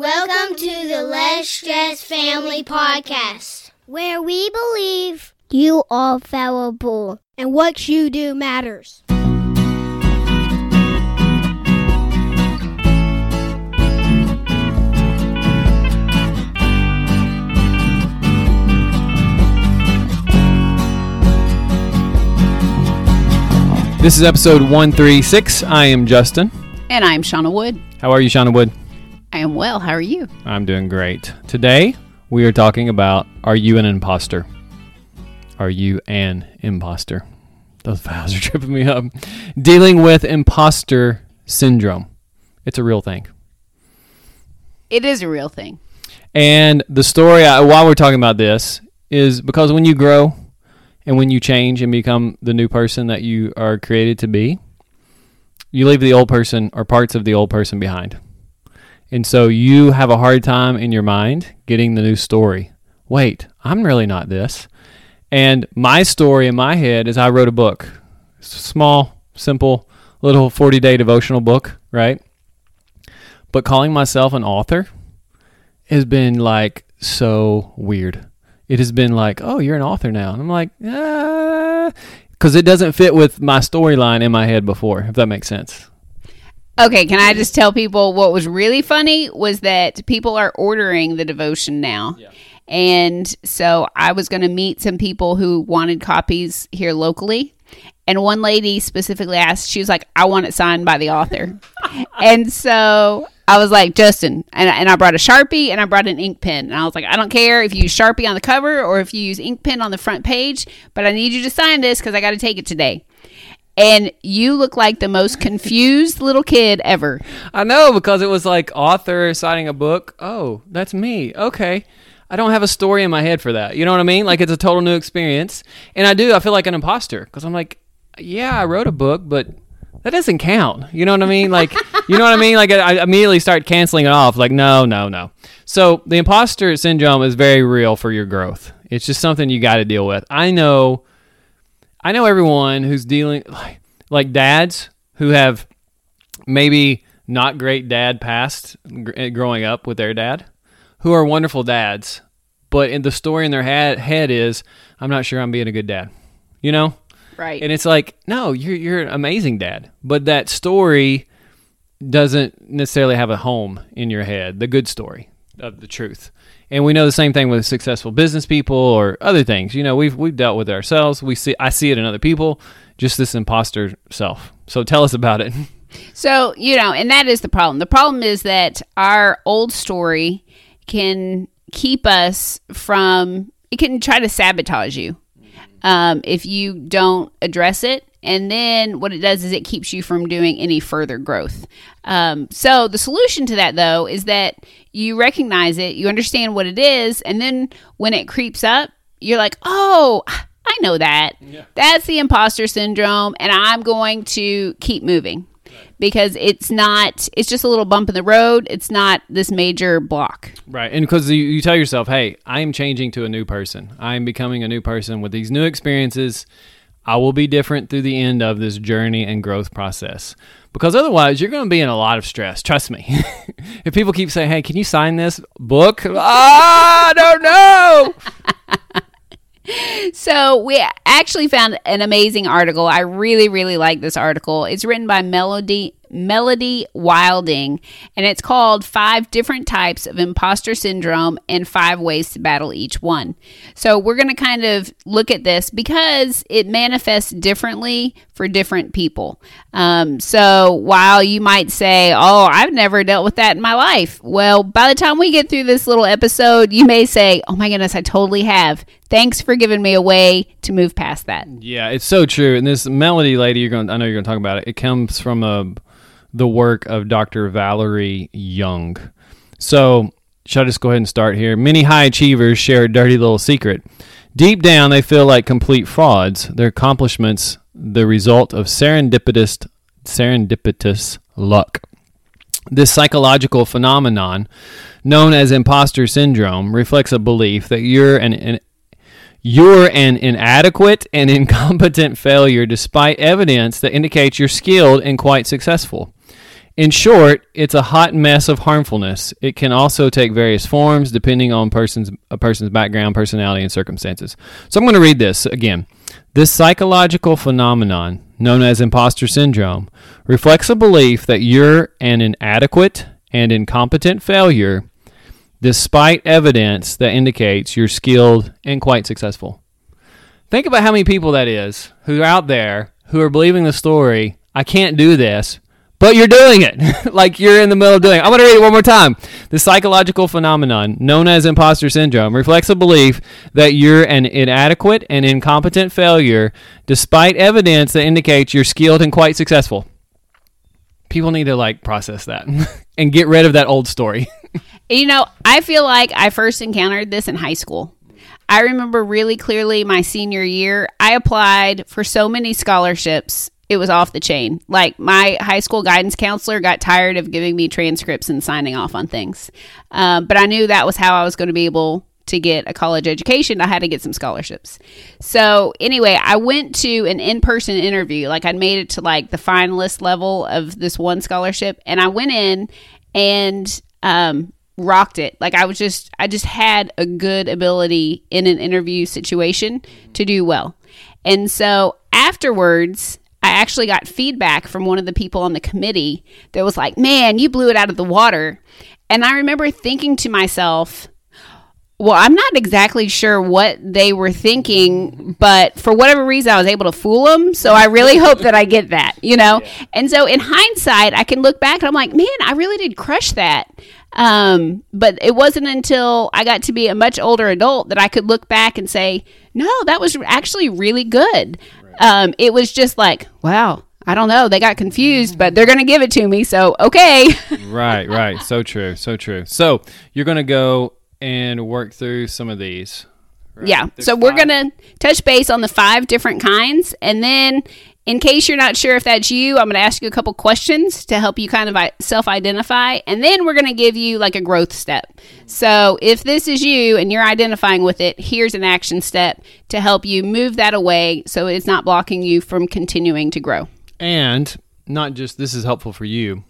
Welcome to the Less Stress Family Podcast, where we believe you are fallible and what you do matters. This is episode 136. I am Justin. And I'm Shauna Wood. How are you, Shauna Wood? I am well. How are you? I'm doing great. Today, we are talking about Are you an imposter? Are you an imposter? Those vowels are tripping me up. Dealing with imposter syndrome. It's a real thing. It is a real thing. And the story, I, while we're talking about this, is because when you grow and when you change and become the new person that you are created to be, you leave the old person or parts of the old person behind. And so you have a hard time in your mind getting the new story. Wait, I'm really not this. And my story in my head is I wrote a book. Small, simple, little 40 day devotional book, right? But calling myself an author has been like so weird it has been like, oh, you're an author now. And I'm like, ah, because it doesn't fit with my storyline in my head before, if that makes sense. Okay, can I just tell people what was really funny was that people are ordering the devotion now. Yeah. And so I was going to meet some people who wanted copies here locally. And one lady specifically asked, she was like, I want it signed by the author. and so I was like, Justin, and, and I brought a Sharpie and I brought an ink pen. And I was like, I don't care if you use Sharpie on the cover or if you use ink pen on the front page, but I need you to sign this because I got to take it today. And you look like the most confused little kid ever. I know because it was like author signing a book. Oh, that's me. Okay. I don't have a story in my head for that. You know what I mean? Like it's a total new experience. And I do. I feel like an imposter because I'm like, yeah, I wrote a book, but that doesn't count. You know what I mean? Like, you know what I mean? Like, I immediately start canceling it off. Like, no, no, no. So the imposter syndrome is very real for your growth. It's just something you got to deal with. I know, I know everyone who's dealing like, like dads who have maybe not great dad past eh, growing up with their dad, who are wonderful dads, but in the story in their head, head is, I'm not sure I'm being a good dad. You know? Right. And it's like, no, you're you're an amazing dad. But that story doesn't necessarily have a home in your head, the good story of the truth. And we know the same thing with successful business people or other things. You know, we've we've dealt with it ourselves. We see I see it in other people, just this imposter self. So tell us about it. So, you know, and that is the problem. The problem is that our old story can keep us from it can try to sabotage you um, if you don't address it. And then what it does is it keeps you from doing any further growth. Um, so the solution to that, though, is that you recognize it, you understand what it is, and then when it creeps up, you're like, oh, I know that. Yeah. That's the imposter syndrome, and I'm going to keep moving because it's not it's just a little bump in the road it's not this major block right and because you, you tell yourself hey i am changing to a new person i am becoming a new person with these new experiences i will be different through the end of this journey and growth process. Because otherwise you're going to be in a lot of stress. Trust me. If people keep saying hey can you sign this book? Ah, i don't know. So we actually found an amazing article. I really, really like this article. It's written by Melody Melody Wilding, and it's called Five Different Types of Imposter Syndrome and Five Ways to Battle Each One. So, we're going to kind of look at this because it manifests differently for different people. Um, so, while you might say, Oh, I've never dealt with that in my life, well, by the time we get through this little episode, you may say, Oh my goodness, I totally have. Thanks for giving me a way to move past that. Yeah, it's so true. And this melody lady, you're going, I know you're going to talk about it. It comes from a the work of Dr. Valerie Young. So, should I just go ahead and start here? Many high achievers share a dirty little secret. Deep down, they feel like complete frauds. Their accomplishments, the result of serendipitous, serendipitous luck. This psychological phenomenon, known as imposter syndrome, reflects a belief that you're an, an you're an inadequate and incompetent failure despite evidence that indicates you're skilled and quite successful. In short, it's a hot mess of harmfulness. It can also take various forms depending on person's a person's background, personality, and circumstances. So I'm going to read this again. This psychological phenomenon, known as imposter syndrome, reflects a belief that you're an inadequate and incompetent failure despite evidence that indicates you're skilled and quite successful. Think about how many people that is who are out there who are believing the story, I can't do this, but you're doing it. like you're in the middle of doing it. I'm going to read it one more time. The psychological phenomenon known as imposter syndrome reflects a belief that you're an inadequate and incompetent failure despite evidence that indicates you're skilled and quite successful. People need to like process that and get rid of that old story. You know, I feel like I first encountered this in high school. I remember really clearly my senior year, I applied for so many scholarships. It was off the chain. Like my high school guidance counselor got tired of giving me transcripts and signing off on things. Um, but I knew that was how I was going to be able to get a college education. I had to get some scholarships. So anyway, I went to an in-person interview. Like I'd made it to like the finalist level of this one scholarship, and I went in and um, rocked it. Like I was just I just had a good ability in an interview situation to do well. And so afterwards, I actually got feedback from one of the people on the committee that was like, "Man, you blew it out of the water." And I remember thinking to myself, well, I'm not exactly sure what they were thinking, but for whatever reason, I was able to fool them. So I really hope that I get that, you know? Yeah. And so in hindsight, I can look back and I'm like, man, I really did crush that. Um, but it wasn't until I got to be a much older adult that I could look back and say, no, that was actually really good. Right. Um, it was just like, wow, I don't know. They got confused, but they're going to give it to me. So, okay. right, right. So true. So true. So, you're going to go and work through some of these. Right? Yeah. There's so, we we're going to touch base on the five different kinds. And then, in case you're not sure if that's you, I'm going to ask you a couple questions to help you kind of self identify. And then we're going to give you like a growth step. So, if this is you and you're identifying with it, here's an action step to help you move that away so it's not blocking you from continuing to grow. And not just this is helpful for you,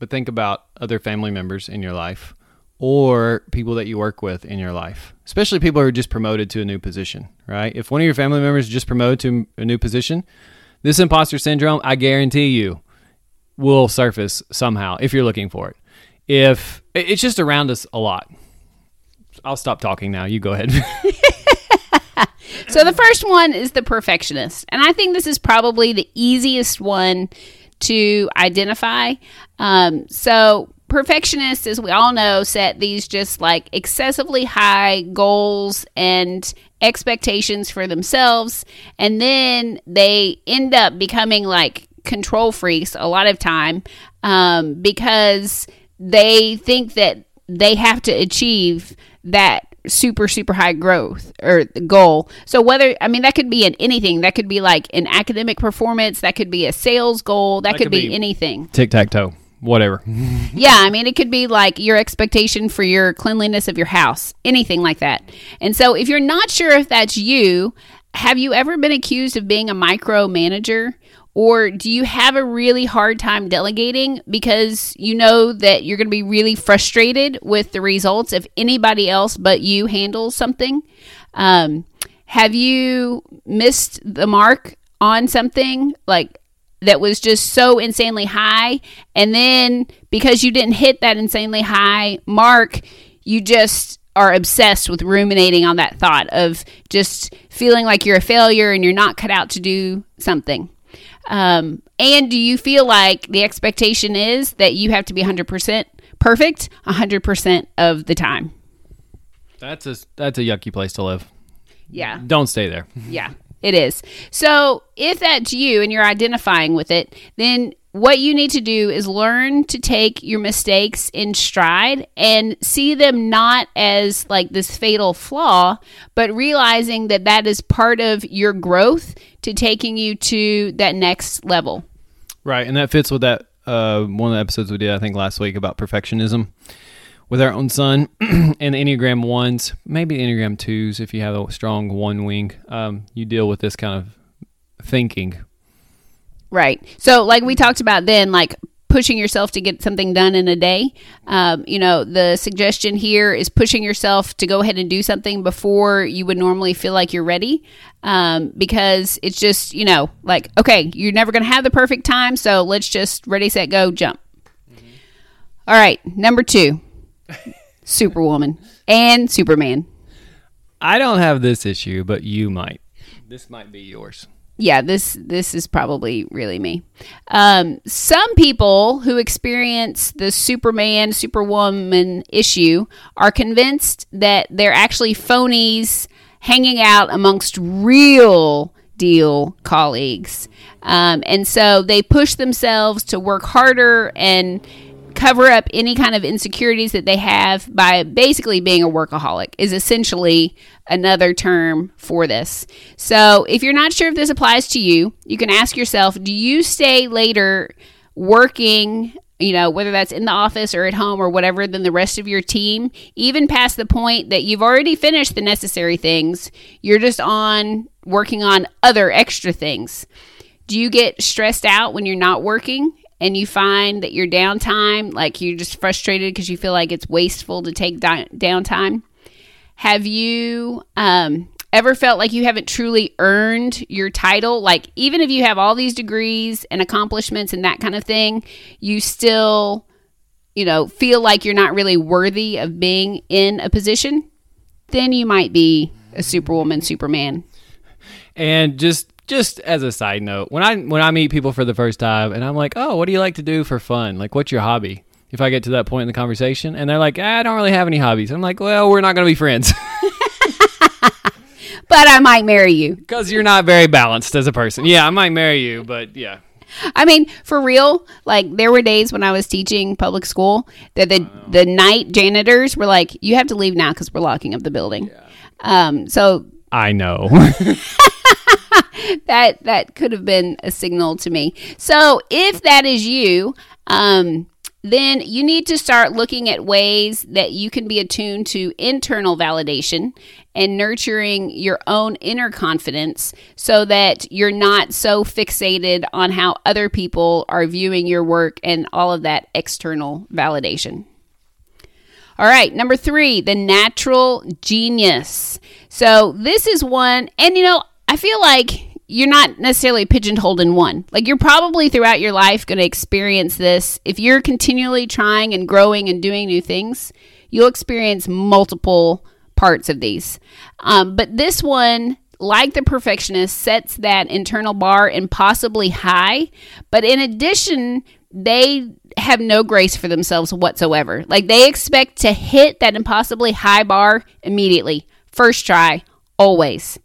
but think about other family members in your life or people that you work with in your life, especially people who are just promoted to a new position, right? If one of your family members just promoted to a new position, this imposter syndrome, I guarantee you, will surface somehow if you're looking for it. If it's just around us a lot. I'll stop talking now. You go ahead. so the first one is the perfectionist. And I think this is probably the easiest one to identify. Um, so perfectionists, as we all know, set these just like excessively high goals and expectations for themselves. And then they end up becoming like control freaks a lot of time um, because they think that they have to achieve that super super high growth or goal. So whether i mean that could be in anything. That could be like an academic performance. That could be a sales goal. That, that could, could, be, be anything. tic-tac-toe whatever. Yeah i mean it could be like your expectation for your cleanliness of your house anything like that. And so if you're not sure if that's you have you ever been accused of being a micromanager? Or do you have a really hard time delegating because you know that you're going to be really frustrated with the results if anybody else but you handles something? Um, have you missed the mark on something? Like that was just so insanely high? And then because you didn't hit that insanely high mark, you just are obsessed with ruminating on that thought of just feeling like you're a failure and you're not cut out to do something. Um, and do you feel like the expectation is that you have to be 100% perfect 100% of the time? That's a that's a yucky place to live. Yeah. Don't stay there. Yeah, it is. So, if that's you and you're identifying with it, then what you need to do is learn to take your mistakes in stride and see them not as like this fatal flaw, but realizing that that is part of your growth to taking you to that next level. Right. And that fits with that uh, one of the episodes we did, I think, last week about perfectionism with our own son and the Enneagram ones, maybe the Enneagram twos, if you have a strong one wing, um, you deal with this kind of thinking Right. So, like we talked about then, like pushing yourself to get something done in a day. Um, you know, the suggestion here is pushing yourself to go ahead and do something before you would normally feel like you're ready. Um, because it's just, you know, like, okay, you're never going to have the perfect time. So let's just ready, set, go, jump. Mm-hmm. All right. Number two Superwoman and Superman. I don't have this issue, but you might. This might be yours yeah, this this is probably really me. Um, some people who experience the Superman Superwoman issue are convinced that they're actually phonies hanging out amongst real deal colleagues, um, and so they push themselves to work harder and cover up any kind of insecurities that they have by basically being a workaholic is essentially another term for this. So, if you're not sure if this applies to you, you can ask yourself, do you stay later working you know, whether that's in the office or at home or whatever, than the rest of your team, even past the point that you've already finished the necessary things, you're just on working on other extra things. Do you get stressed out when you're not working? And you find that your downtime, like you're just frustrated because you feel like it's wasteful to take di- downtime, have you um, ever felt like you haven't truly earned your title? Like, even if you have all these degrees and accomplishments and that kind of thing, you still, you know, feel like you're not really worthy of being in a position? Then you might be a superwoman, superman. And just just as a side note, when I when I meet people for the first time and I'm like, "Oh, what do you like to do for fun? Like what's your hobby?" If I get to that point in the conversation and they're like, ah, "I don't really have any hobbies." I'm like, "Well, we're not going to be friends." but I might marry you cuz you're not very balanced as a person. Yeah, I might marry you, but yeah. I mean, for real, like there were days when I was teaching public school that the the night janitors were like, "You have to leave now because we're locking up the building." Yeah. Um, so I know. that that could have been a signal to me. So if that is you, um, then you need to start looking at ways that you can be attuned to internal validation and nurturing your own inner confidence so that you're not so fixated on how other people are viewing your work and all of that external validation. All right, number three, the natural genius. So, this is one, and you know, I feel like you're not necessarily pigeonholed in one. Like you're probably throughout your life going to experience this. If you're continually trying and growing and doing new things, you'll experience multiple parts of these. Um, but this one, like the perfectionist, sets that internal bar impossibly high. But in addition, they have no grace for themselves whatsoever. Like they expect to hit that impossibly high bar immediately, first try, always.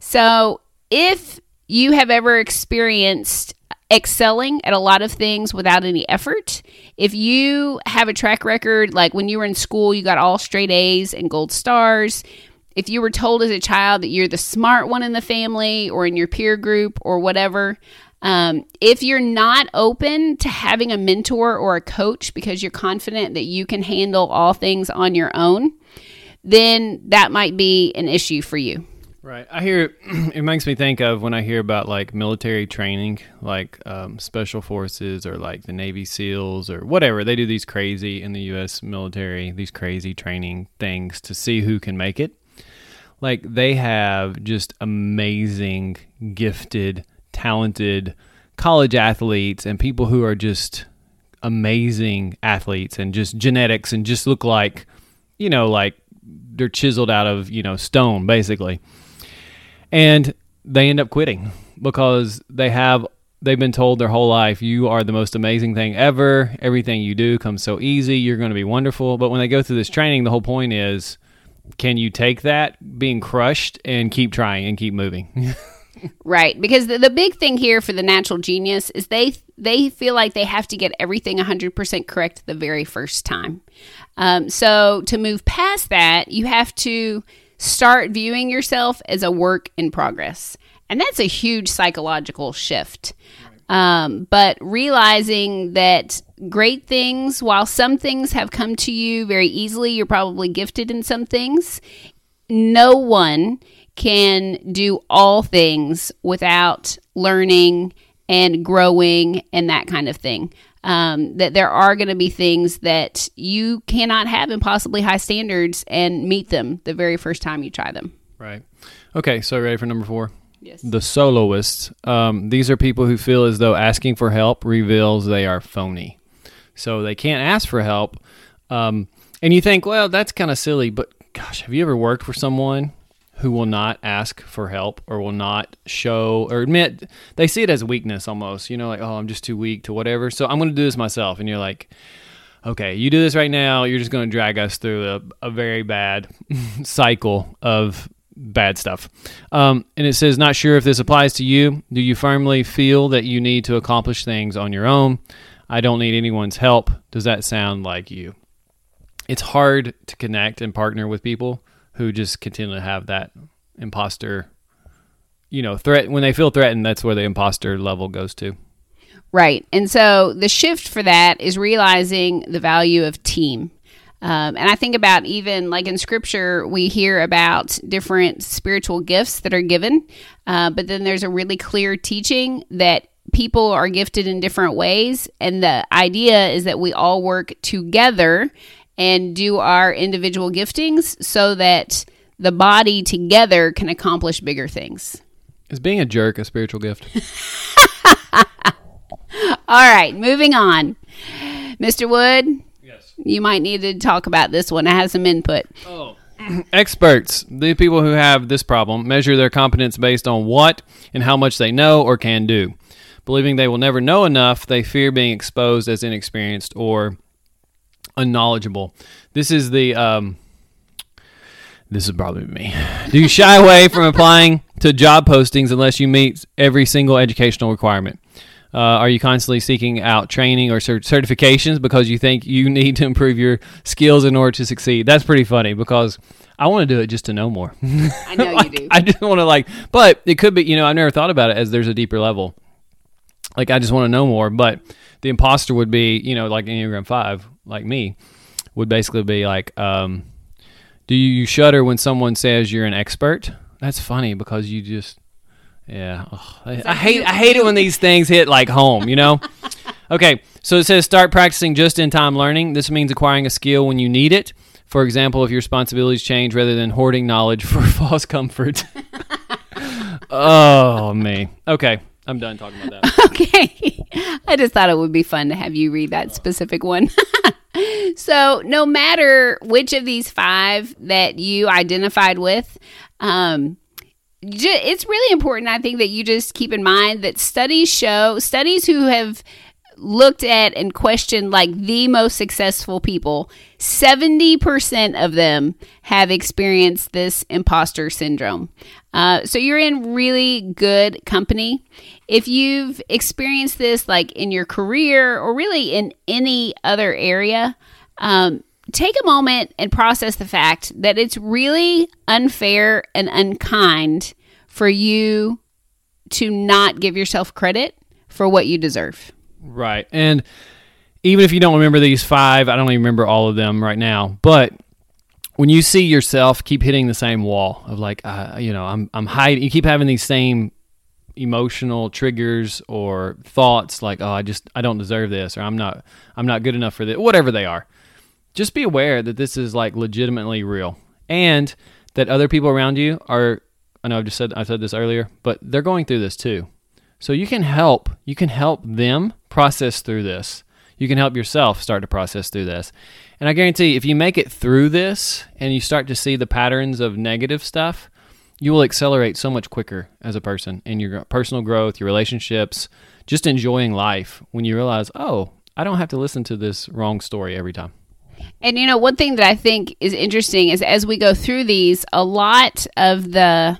So if you have ever experienced excelling at a lot of things without any effort, if you have a track record, like when you were in school, you got all straight A's and gold stars, if you were told as a child that you're the smart one in the family or in your peer group or whatever, um, if you're not open to having a mentor or a coach because you're confident that you can handle all things on your own, then that might be an issue for you. Right. I hear it makes me think of when I hear about like military training, like um, special forces or like the Navy SEALs or whatever. They do these crazy in the U.S. military, these crazy training things to see who can make it. Like they have just amazing, gifted, talented college athletes and people who are just amazing athletes and just genetics and just look like, you know, like they're chiseled out of, you know, stone basically and they end up quitting because they have they've been told their whole life you are the most amazing thing ever. Everything you do comes so easy. You're going to be wonderful. But when they go through this training the whole point is can you take that being crushed and keep trying and keep moving? Right because the, the big thing here for the natural genius is they they feel like they have to get everything 100% correct the very first time. Um, so to move past that you have to start viewing yourself as a work in progress. And that's a huge psychological shift. Um, but realizing that great things, while some things have come to you very easily, you're probably gifted in some things, no one can do all things without learning and growing and that kind of thing. Um, that there are going to be things that you cannot have impossibly high standards and meet them the very first time you try them. Right. Okay, so ready for number four? Yes. The soloists. Um, these are people who feel as though asking for help reveals they are phony. So they can't ask for help. Um, and you think, well, that's kind of silly, but gosh, have you ever worked for someone who will not ask for help or will not show or admit they see it as weakness almost you know like oh i'm just too weak to whatever. So i'm going to do this myself and you're like okay you do this right now you're just going to drag us through a, a very bad cycle of bad stuff. Um, and it says not sure if this applies to you. Do you firmly feel that you need to accomplish things on your own? I don't need anyone's help. Does that sound like you? It's hard to connect and partner with people who just continue to have that imposter you know threat when they feel threatened that's where the imposter level goes to Right. And so the shift for that is realizing the value of team. Um, and I think about even like in scripture, we hear about different spiritual gifts that are given, uh, but then there's a really clear teaching that people are gifted in different ways. And the idea is that we all work together and do our individual giftings so that the body together can accomplish bigger things. is being a jerk a spiritual gift All right, moving on. Mr. Wood, yes. you might need to talk about this one. I have some input. Oh. Experts, the people who have this problem, measure their competence based on what and how much they know or can do. Believing they will never know enough, they fear being exposed as inexperienced or unknowledgeable. This is the um, this is probably me. Do you shy away from applying to job postings unless you meet every single educational requirement? Uh, are you constantly seeking out training or cert- certifications because you think you need to improve your skills in order to succeed? That's pretty funny because I want to do it just to know more. I know like, you do. I just want to like, but it could be. You know, I've never thought about it as there's a deeper level. Like I just want to know more, but the imposter would be, you know, like Enneagram Five, like me, would basically be like, um, do you shudder when someone says you're an expert? That's funny because you just yeah, Ugh, I, I hate I hate it when these things hit like home, you know. okay, so it says start practicing just in time learning. This means acquiring a skill when you need it. For example, if your responsibilities change rather than hoarding knowledge for false comfort. oh me. Okay, I'm done talking about that. Okay. I just thought it would be fun to have you read that specific one. so, no matter which of these five that you identified with, um, it's really important, I think, that you just keep in mind that studies show, studies who have looked at and questioned like the most successful people, 70% of them have experienced this imposter syndrome. Uh, so you're in really good company. If you've experienced this like in your career or really in any other area, um, take a moment and process the fact that it's really unfair and unkind for you to not give yourself credit for what you deserve. Right. And even if you don't remember these five, I don't even remember all of them right now, but when you see yourself keep hitting the same wall of like, uh, you know, I'm, I'm hiding, you keep having these same emotional triggers or thoughts like, oh, I just, I don't deserve this, or I'm not, I'm not good enough for this, whatever they are. Just be aware that this is like legitimately real and that other people around you are, I know I've just said, I said this earlier, but they're going through this too. So you can help, you can help them process through this. You can help yourself start to process through this. And I guarantee if you make it through this and you start to see the patterns of negative stuff, you will accelerate so much quicker as a person in your personal growth, your relationships, just enjoying life when you realize, oh, I don't have to listen to this wrong story every time. And you know, one thing that I think is interesting is as we go through these, a lot of the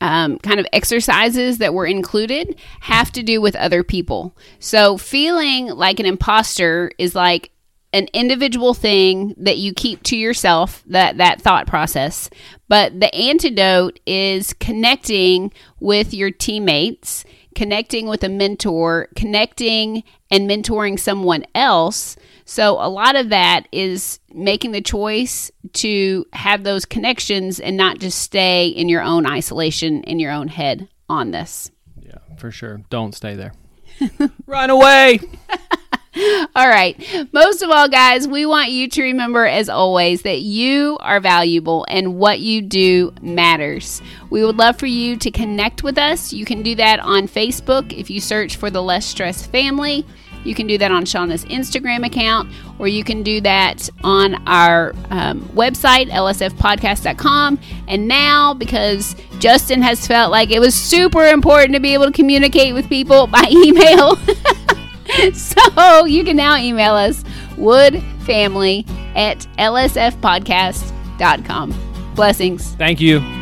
um, kind of exercises that were included have to do with other people. So feeling like an imposter is like an individual thing that you keep to yourself that that thought process but the antidote is connecting with your teammates connecting with a mentor connecting and mentoring someone else so a lot of that is making the choice to have those connections and not just stay in your own isolation in your own head on this Yeah, for sure. Don't stay there. Run away. all right. Most of all, guys, we want you to remember, as always, that you are valuable and what you do matters. We would love for you to connect with us. You can do that on Facebook if you search for the Less Stress Family. You can do that on Shauna's Instagram account, or you can do that on our um, website, lsfpodcast.com. And now, because Justin has felt like it was super important to be able to communicate with people by email, so you can now email us woodfamily at lsfpodcast.com. Blessings. Thank you.